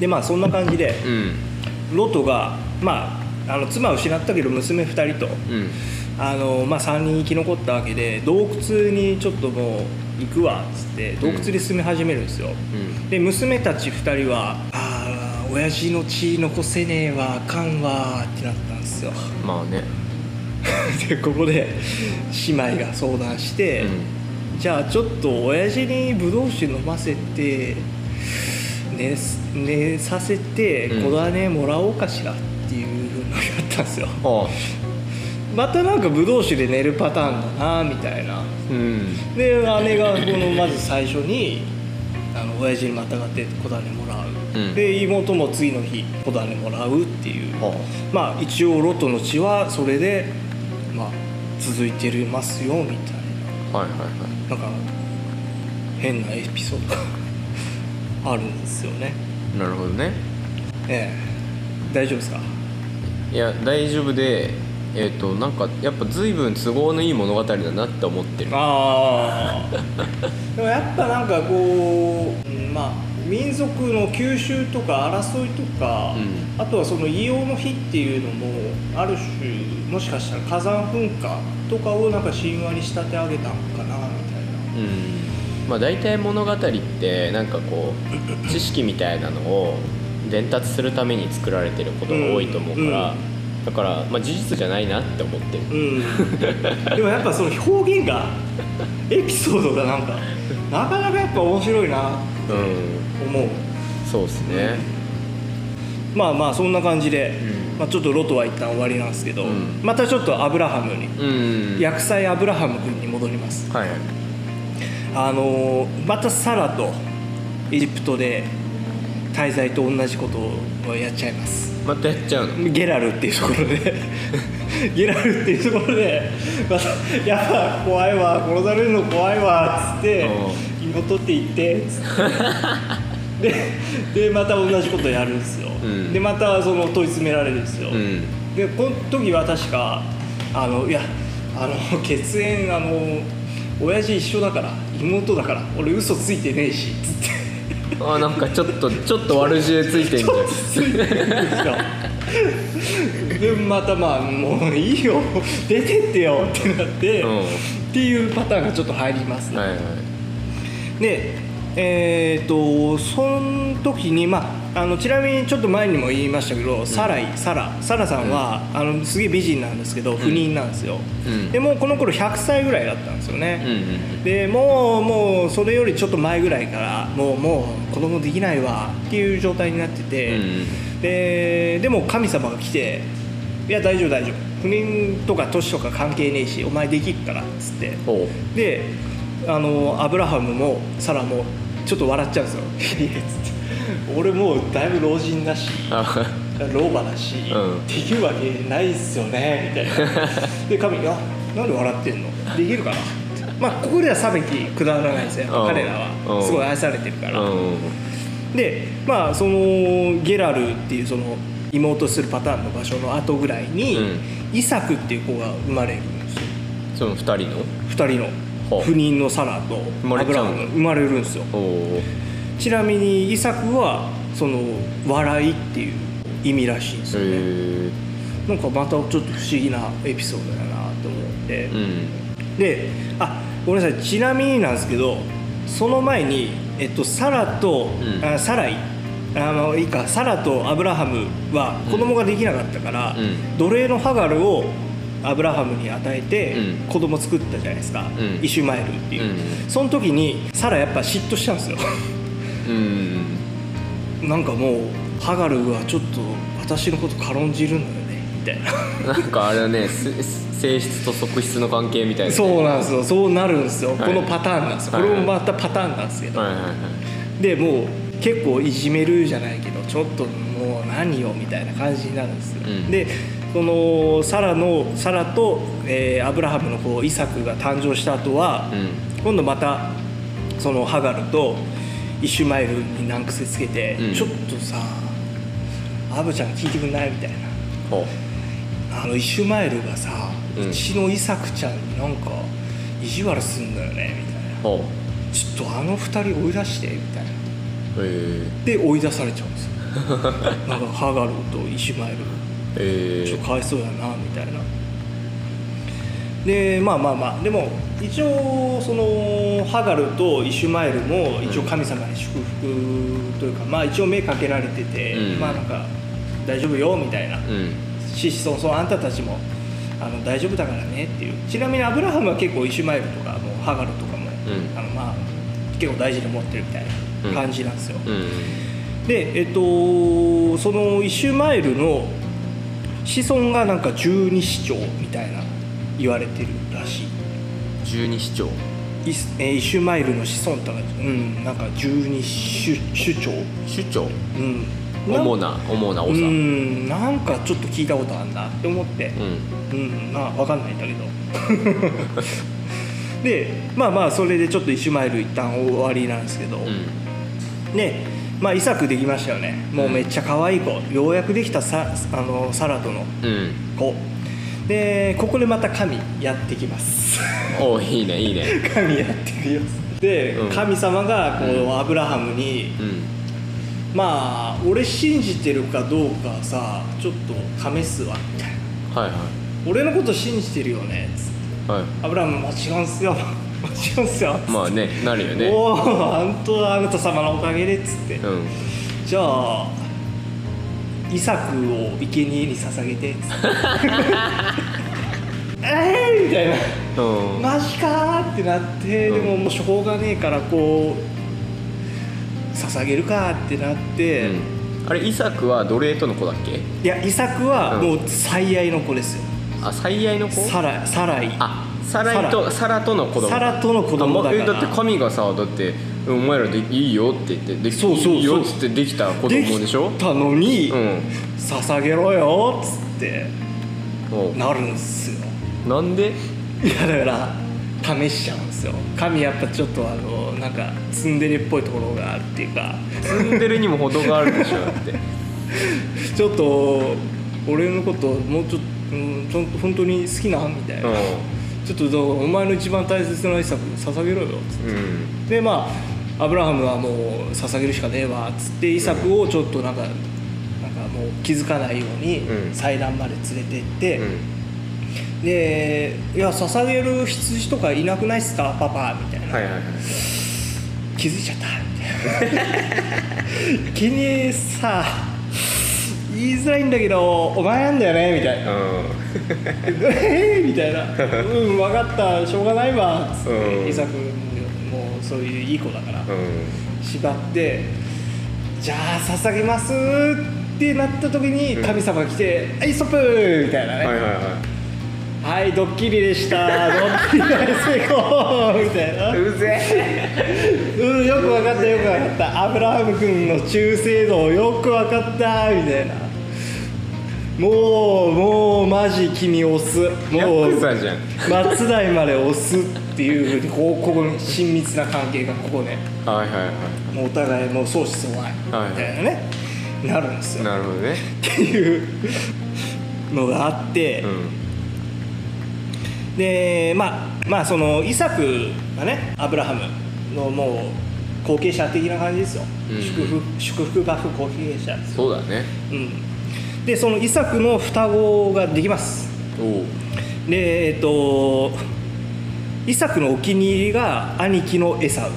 でまあそんな感じでうん。ロトがまああの妻を失ったけど娘2人とうん。あの、まあ、3人生き残ったわけで洞窟にちょっともう行くわっつって洞窟に住み始めるんですよ、うん。で娘たち2人は「ああ親父の血残せねえわあかんわ」ってなったんですよ。まあね。でここで姉妹が相談して、じゃあちょっと親父にブドウ酒飲ませて寝寝させてうん。小種もらおうかしらっていうふうにやったんですよ。あまたなんかブドウ酒で寝るパターンだなみたいな。うん。で姉がこのまず最初にあの親父にまたがって小種もらう、うん。で妹も次の日小種もらうっていう、はまあ一応ロトの血はそれで、まあ、続いてますよみたいあはいはいはい。ななんか変なエピソード。があるんですよね。なるほどね。ええ。大丈夫ですか？いや大丈夫でえっ、となんかやっぱ随分都合のいい物語だなって思ってる。ああ でもやっぱなんかこう、うんまあ民族の吸収とか争いとか、うん。あとはその硫黄の火っていうのもある種もしかしたら火山噴火とかをなんか神話に仕立て上げたのかなみたいな。うんまあ大体物語ってなんかこう知識みたいなのを伝達するために作られてることが多いと思うから、だから、まあ、事実じゃないなって思ってる。うん、でもやっぱその表現がエピソードがなんかなかなかやっぱ面白いなうん。思う。そうですね。まあまあそんな感じで、うん。まあ、ちょっとロトは一旦終わりなんですけど、うん。またちょっとアブラハムに、うん。薬剤アブラハム君に戻ります。はいはいあのーまたサラとエジプトで滞在と同じことをやっちゃいます。またやっちゃうの？ゲラルっていうところで。ゲラルっていうところでまた「やば怖いわ殺されるの怖いわ」っつって「妹って言って」っつって。ででまた同じことやるんですよ、うん。でまたその問い詰められるんですよ、うん。でこの時は確かあのいやあの血縁あの親父一緒だから妹だから俺嘘ついてねえしつって。あなんかちょっとちょっと悪知恵ついてんじゃん。ついてるんですよ。でまたまあもういいよ。出てってよってなって、うん。っていうパターンがちょっと入りますね、はいはい。でえー、とその時にまああのちなみにちょっと前にも言いましたけど、サライサラサラさんは、あのすげえ美人なんですけど不妊なんですよ、うん。でもうこの頃100歳ぐらいだったんですよね、でもうもうそれよりちょっと前ぐらいからもうもう子供できないわっていう状態になってて、うんででも神様が来て「いや大丈夫大丈夫。不妊とか年とか関係ねえしお前できるから」っつって。ほであのアブラハムもサラもちょっと笑っちゃうんですよ「いや」つって「俺もうだいぶ老人だし老婆だし、うん。できるわけないっすよね」みたいな。で神が「なんで笑ってんの？できるかな?」まあここでは差別くだらないですよやっぱ彼らうん。はすごい愛されてるから、うん。でまあそのゲラルっていうその妹するパターンの場所の後ぐらいに、うん。イサクっていう子が生まれるんですよ。その二人の？2人の。はあ不妊のサラと生まれアブラム生まれるんですよちなみにイサクはその笑いっていう意味らしいんですよね、へなんかまたちょっと不思議なエピソードだなと思って、うん。であごめんなさい。ちなみになんですけどその前に、えっと、サラと、うん。あサライ。あのいいか。サラとアブラハムは子供ができなかったから、うん。奴隷のハガルをアブラハムに与えてうん。子供作ったじゃないですか、うん。イシュマエルっていう、うん。その時にサラやっぱ嫉妬したんですようんなんかもうハガルはちょっと私のこと軽んじるんだよね。みたいな。なんかあれだねす性質と側室の関係みたいな。ね、そうなんですよ。そうなるんですよ、はい。このパターンなんですよ、はいこれもまたパターンなんですけど、はいはいはい。でもう結構いじめるじゃないけどちょっともう何よみたいな感じになるんですよ、うん。でそのサラのサラと、えーアブラハムの子イサクが誕生した後は、うん。今度またそのハガルとイシュマエルに難癖つけて、うん。ちょっとさアブちゃん聞いてくんないみたいな。ほあのイシュマエルがさ、ううん。ちのイサクちゃんになんか意地悪すんだよねみたいな。ちょっとあの二人追い出してみたいな。で追い出されちゃうんですよ。なんかハガルとイシュマエルえ。ちょっとかわいそうやなみたいな。でまあまあまあでも一応そのハガルとイシュマエルも一応神様に祝福というか、まあ一応目かけられてて、うん。まあなんか大丈夫よみたいな。うん。しそうそうあんたたちもあの大丈夫だからねっていう。ちなみにアブラハムは結構イシュマエルとかもうハガルとかも、うん。あのまあ結構大事に持ってるみたいな感じなんですよ、うん。でえっとそのイシュマエルの子孫がなんか十二指腸みたいな言われてる十二指腸イスえーイシュマエルの子孫とかうんなんか十二首首長。首長。うん。主な主なう長ん。なんかちょっと聞いたことあるなって思って。うん。うんまあ分かんないんだけど。でまあまあそれでちょっとイシュマエル一旦終わりなんですけど、うん。でまあイサクできましたよね。もうめっちゃ可愛い子。ようやくできたさあのサラトのうん。子でここでまた神やってきます。おおいいねいいね。神やってきます。で、うん。神様がこう、うん。アブラハムにうん。まあ俺信じてるかどうかさちょっと試すわみたいな。はいは俺のこと信じてるよねつって。いはい。アブラハムもちろんっすよ。もちろんっすよ。まあねなるよね。おお本当あなた様のおかげでっつって、うん。じゃあイサクを生贄に捧げて。えーみたいな。うん。マジかーってなって、うん。でももうしょうがねえからこう捧げるかってなって、うん。あれイサクは奴隷との子だっけ？いやイサクはうん。もう最愛の子ですよ、あ最愛の子？サラサライ。あサライとサラ。との子供サラとの子供だから。だって神がさだって「お前らでいいよ」って言ってでそうそうそう。いいよっつってできた子供でしょ？きたのに、うん捧げろよっつってなるんすよ。なんで？いやだから試しちゃうんですよ。神やっぱちょっとあのなんかツンデレっぽいところがあるっていうか。ツンデレにも程があるでしょだって。ちょっと俺のこともうちょっと、うん、ちょっと本当に好きなみたいな、うちょっとどうお前の一番大切なイサク捧げろよ。っつってんうん。でまあアブラハムはもう捧げるしかねえわっつってイサクをちょっとなんか、なんかもう気づかないようにうん。祭壇まで連れてって、うん。で「いや捧げる羊とかいなくないっすか？パパ」みたいな、はいはいはい。気づいちゃった。みたいな「気にさ言いづらいんだけどお前なんだよね」みたいな。う「え ーみたいな「うん分かった。しょうがないわ」っつって、うん。イサクもうそういういい子だから、縛って「じゃあ捧げます」ってなった時にうん。神様が来て「はいストップ!」みたいなね、はいはいはい。はい、ドッキリでした。ドッキリ大成功みたいな。うぜうん、よく分かった、よく分かった。アブラハム君の忠誠度よく分かったみたいな。もう、もう、マジ君押す。ヤもう松代まで押すっていうふうに、こう、ここに親密な関係がここね。はいはいはもうお互いもう相思相愛はいみたいなね、なるんですいよ。なるほどね。っていうのがあって。うん。でまあまあそのイサクがねアブラハムのもう後継者的な感じですよ、うん。祝福祝福学後継者そうだね。うん、でそのイサクの双子ができます。でえっとイサクのお気に入りが兄貴のエサウ。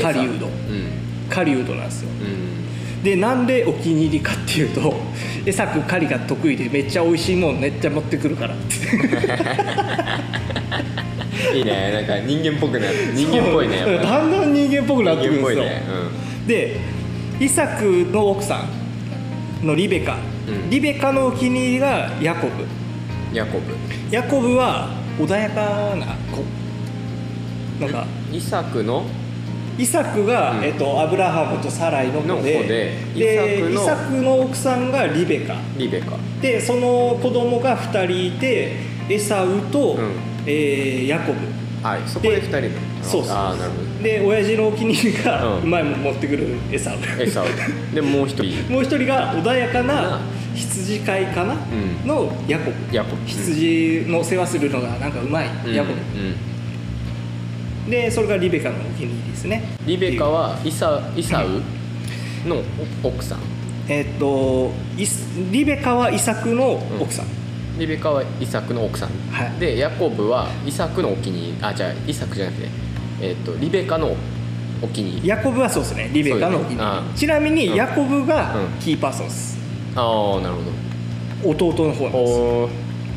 カリウドうん。カリウドなんですよ。うん。でなんでお気に入りかっていうと エサク狩りが得意でめっちゃ美味しいもんめっちゃ持ってくるから。っ ていいね。なんか人間っぽくなる。人間っぽいねだんだん人間っぽくなってくるんですよ、人間っぽいね。でイサクの奥さんのリベカ、うんリベカのお気に入りがヤコブ。うんヤコブ。ヤコブは穏やかな子。なんか。イサクの？イサクが、うん。えっと、アブラハムとサライの子で。の子ででイサクの？イサクの奥さんがリベカ。リベカ。でその子供が2人いてエサウと、うん。えーヤコブはい。そこで二人のそうそう。ああなるほど。で親父のお気に入りがうまいもん持ってくるエサウエサウでもう一人。もう一人が穏やかなな羊飼いかな、うん。のヤコブ。ヤコブ。羊の世話するのがなんかうまい、うん。ヤコブ。うん。でそれがリベカのお気に入りですね。リベカはイサイサウ？の奥さん。えっとイスリベカはイサクの奥さん、リベカはイサクの奥さん、はい。でヤコブはイサクのお気に入りあじゃあイサクじゃなくて、えっとリベカのお気に入り。ヤコブはそうですね。リベカのお気に入り。ちなみにうん。ヤコブがうん。キーパーソンです、ああなるほど。弟の方なんで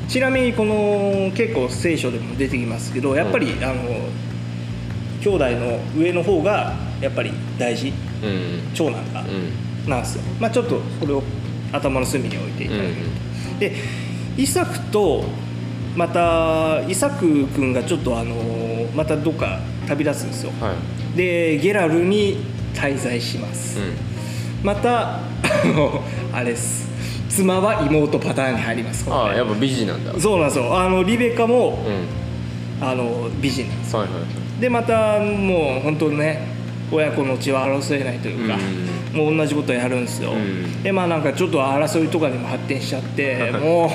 す。ちなみにこの結構聖書でも出てきますけどやっぱり、あの兄弟の上の方がやっぱり大事うん。長男がうん。なんですよ。まあちょっとこれを頭の隅に置いていただけると、でイサクとまたイサク君がちょっとあのまたどっか旅立つんですよ。はい。でゲラルに滞在します、うん。またあのあれです。妻は妹パターンに入ります。ああやっぱ美人なんだ。そうなんですよ。あのリベカもうん。あの美人なんですはいはいはい。でまたもう本当ね親子の血は争えないというか、もう同じことやるんですよ、うん。でまあなんかちょっと争いとかにも発展しちゃっても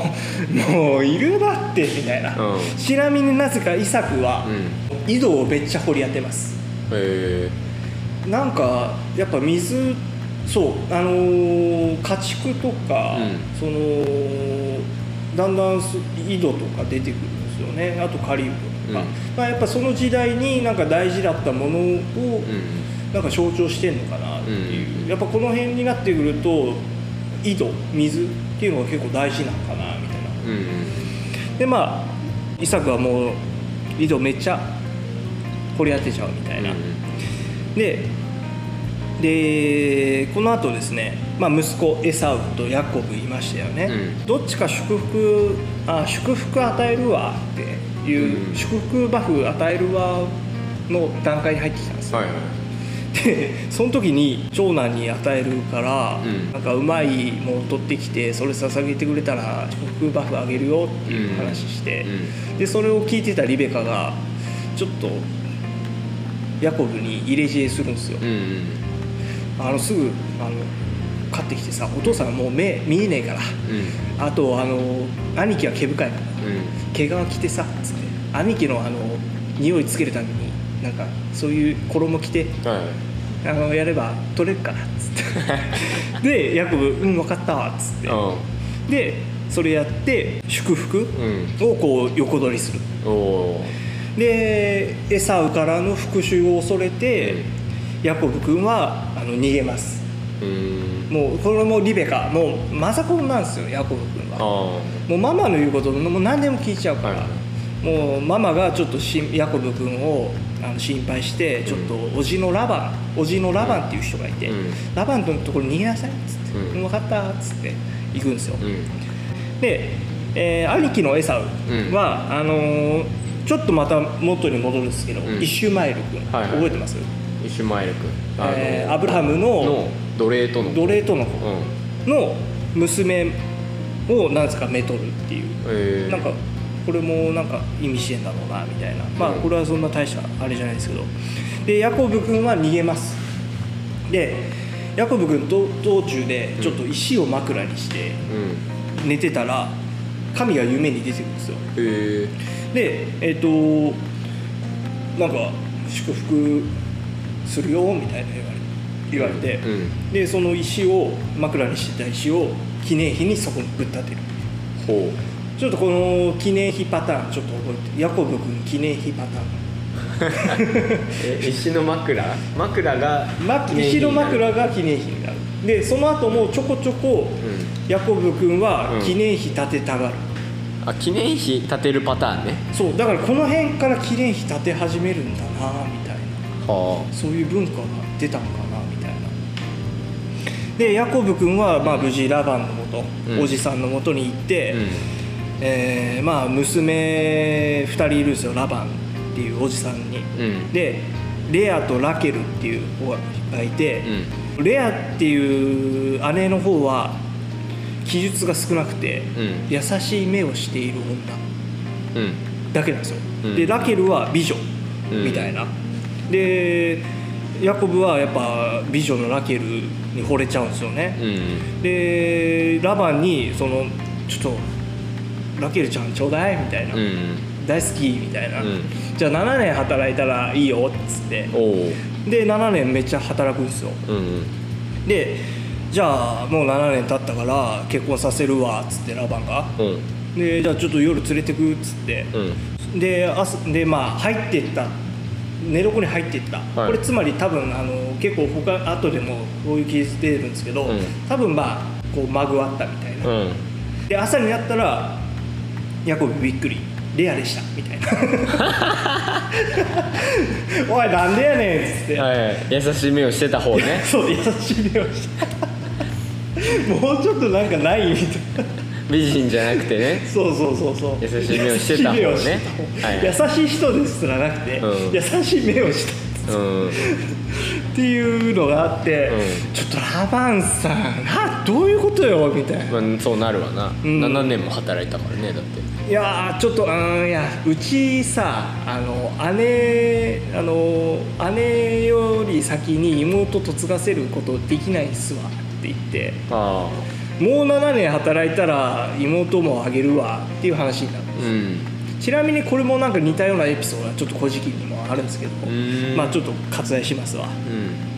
う もういるだってみたいな、うん。ちなみになぜかイサクはうん。井戸をめっちゃ掘り当てます。へえ。なんかやっぱ水そうあのー家畜とか、うん。そのだんだんす井戸とか出てくるんですよね。あとカリウムとか、うん。まあ、やっぱその時代になんか大事だったものをうんなんか象徴してんのかなっていう、うん。やっぱこの辺になってくると井戸水っていうのが結構大事なのかなみたいな。うんでまあイサクはもう井戸めっちゃ掘り当てちゃうみたいな、ででこの後ですね、まあ、息子エサウとヤコブいましたよね、うん。どっちか祝福あ祝福与えるわっていう、うん。祝福バフ与えるわの段階に入ってきたんですよ、はいはいでその時に長男に与えるから、うん。なんかうまいもの取ってきてそれ捧げてくれたら祝福バフあげるよっていう話して、うん。でそれを聞いてたリベカがちょっとヤコブに入れ知恵するんですよ、うんうん。あのすぐあの買ってきてさお父さんもう目見えねえから。うん。あとあの兄貴は毛深いから。うん。毛皮着てさつって。兄貴のあの匂いつけるためになんかそういう衣着てはい。あのやれば取れるからっつって。でヤコブ「うん分かったわ」っつって。うでそれやって祝福んうん。をこう横取りする。おおでエサウからの復讐を恐れて、ヤコブ君はあの逃げます。うん。もうこれもリベカもうマザコンなんですよヤコブ君は。もうママの言うこともう何でも聞いちゃうから、はい。もうママがちょっとしヤコブ君をあの心配してちょっとおじのラバンおじのラバンっていう人がいて、うん。ラバンのところに逃げなさいっつって「うん分かった」っつって行くんですよ、うん。で、えー兄貴のエサウは、あのーちょっとまた元に戻るんですけど、うん。イシュマエル君、はいはい。覚えてます？イシュマエル君。あのえーアブラハムのの奴隷との奴隷とのうん。の娘をなんですかめとるっていう。えー。なんかこれもなんか意味してんだろうなみたいな。まあうんこれはそんな大したあれじゃないですけど。でヤコブ君は逃げます。でヤコブ君と道中でちょっと石を枕にしてうん。寝てたら神が夢に出てくるんですよ。え。でえっ、となんか祝福するよみたいな言われ言われて、うん。でその石を枕にしてた石を記念碑にそこにぶっ立てる。ほちょっとこの記念碑パターンちょっと覚えてヤコブ君記念碑パターン。石の枕？枕が石の枕が記念碑になる。でその後もちょこちょこうん。ヤコブ君はうん。記念碑建てたがる、あ記念碑建てるパターンね。そうだからこの辺から記念碑建て始めるんだなみたいな。はそういう文化が出たのかなみたいな。でヤコブ君はまあ無事ラバンのもと、うん。おじさんのもとに行って、あうんえーまあ娘2人いるんですよ。ラバンっていうおじさんに、うん。でレアとラケルっていう子がいて、レアっていう姉の方は記述が少なくて、うん。優しい目をしている女。うん。だけなんですよ、うん。でラケルは美女うん。みたいな、でヤコブはやっぱ美女のラケルに惚れちゃうんですよね、うん。でラバンにそのちょっとラケルちゃんちょうだいみたいな、うん。大好きみたいな、うん。じゃあ7年働いたらいいよっつって。で7年めっちゃ働くんですよ。うんでじゃあもう7年経ったから結婚させるわっつってラバンが。うん。でじゃあちょっと夜連れてくっつって、うん。で朝でまあ入ってった。寝床に入っていった、はい。これつまり多分あの結構他後でもこういう記述出てるんですけど、うん。多分まあこうまぐわったみたいな、うん。で朝になったらヤコブびっくり。レアでした。みたいな。おいなんでやねんっつって、はい優しい目をしてた方ね。そう優しい目をしてもうちょっとなんかないみたいな。美人じゃなくてね。そうそうそうそう。優しい目をしてた方ね。優しい目をしてた方はいはい。優しい人ですらなくて、うん。優しい目をした。うん。っていうのがあって、うん。ちょっとラバンさん。などういうことよみたいな。まあ、そうなるわな、ん。7年も働いたからねだっていやーちょっとうんいやうちさあの姉あの姉より先に妹嫁がせることできないっすわって言ってあもう7年働いたら妹もあげるわっていう話になるあうん。ちなみにこれもなんか似たようなエピソードがちょっと「古事記」にもあるんですけどん。まあちょっと割愛しますわ。うん